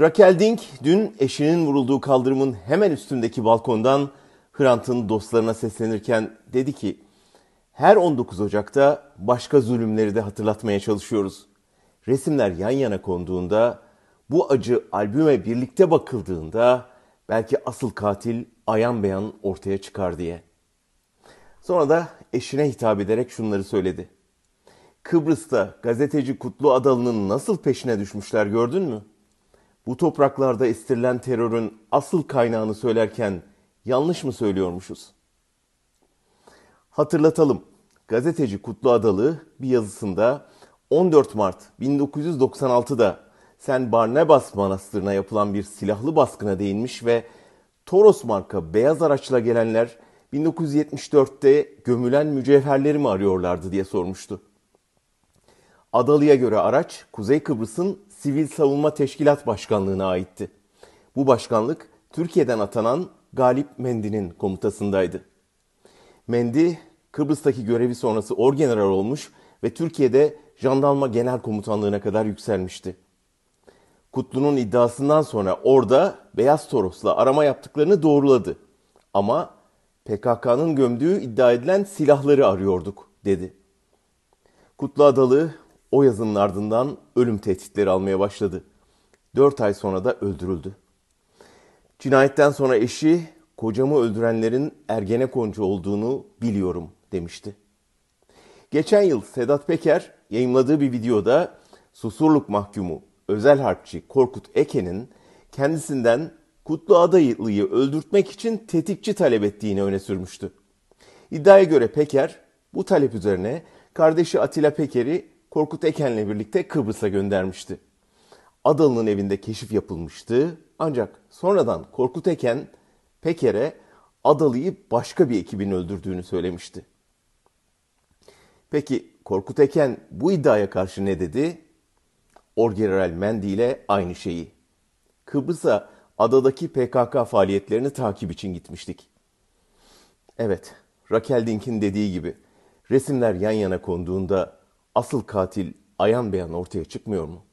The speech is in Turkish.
Raquel Dink dün eşinin vurulduğu kaldırımın hemen üstündeki balkondan Hrant'ın dostlarına seslenirken dedi ki her 19 Ocak'ta başka zulümleri de hatırlatmaya çalışıyoruz. Resimler yan yana konduğunda, bu acı albüme birlikte bakıldığında belki asıl katil ayan beyan ortaya çıkar diye. Sonra da eşine hitap ederek şunları söyledi. Kıbrıs'ta gazeteci Kutlu Adalı'nın nasıl peşine düşmüşler gördün mü? Bu topraklarda estirilen terörün asıl kaynağını söylerken yanlış mı söylüyormuşuz? Hatırlatalım. Gazeteci Kutlu Adalı bir yazısında 14 Mart 1996'da Sen Barnabas Manastırı'na yapılan bir silahlı baskına değinmiş ve Toros marka beyaz araçla gelenler 1974'te gömülen mücevherleri mi arıyorlardı diye sormuştu. Adalı'ya göre araç Kuzey Kıbrıs'ın Sivil Savunma Teşkilat Başkanlığı'na aitti. Bu başkanlık Türkiye'den atanan Galip Mendi'nin komutasındaydı. Mendi, Kıbrıs'taki görevi sonrası orgeneral olmuş ve Türkiye'de jandarma genel komutanlığına kadar yükselmişti. Kutlu'nun iddiasından sonra orada Beyaz Toros'la arama yaptıklarını doğruladı. Ama PKK'nın gömdüğü iddia edilen silahları arıyorduk dedi. Kutlu Adalı o yazının ardından ölüm tehditleri almaya başladı. Dört ay sonra da öldürüldü. Cinayetten sonra eşi kocamı öldürenlerin Ergenekoncu olduğunu biliyorum demişti. Geçen yıl Sedat Peker yayımladığı bir videoda Susurluk mahkumu özel harpçi Korkut Eke'nin kendisinden Kutlu Adaylı'yı öldürtmek için tetikçi talep ettiğini öne sürmüştü. İddiaya göre Peker bu talep üzerine kardeşi Atilla Peker'i Korkut Eken'le birlikte Kıbrıs'a göndermişti. Adalı'nın evinde keşif yapılmıştı ancak sonradan Korkut Eken Peker'e Adalı'yı başka bir ekibin öldürdüğünü söylemişti. Peki Korkut Eken bu iddiaya karşı ne dedi? Orgeneral Mendi ile aynı şeyi. Kıbrıs'a adadaki PKK faaliyetlerini takip için gitmiştik. Evet, Raquel Dink'in dediği gibi resimler yan yana konduğunda asıl katil ayan beyan ortaya çıkmıyor mu?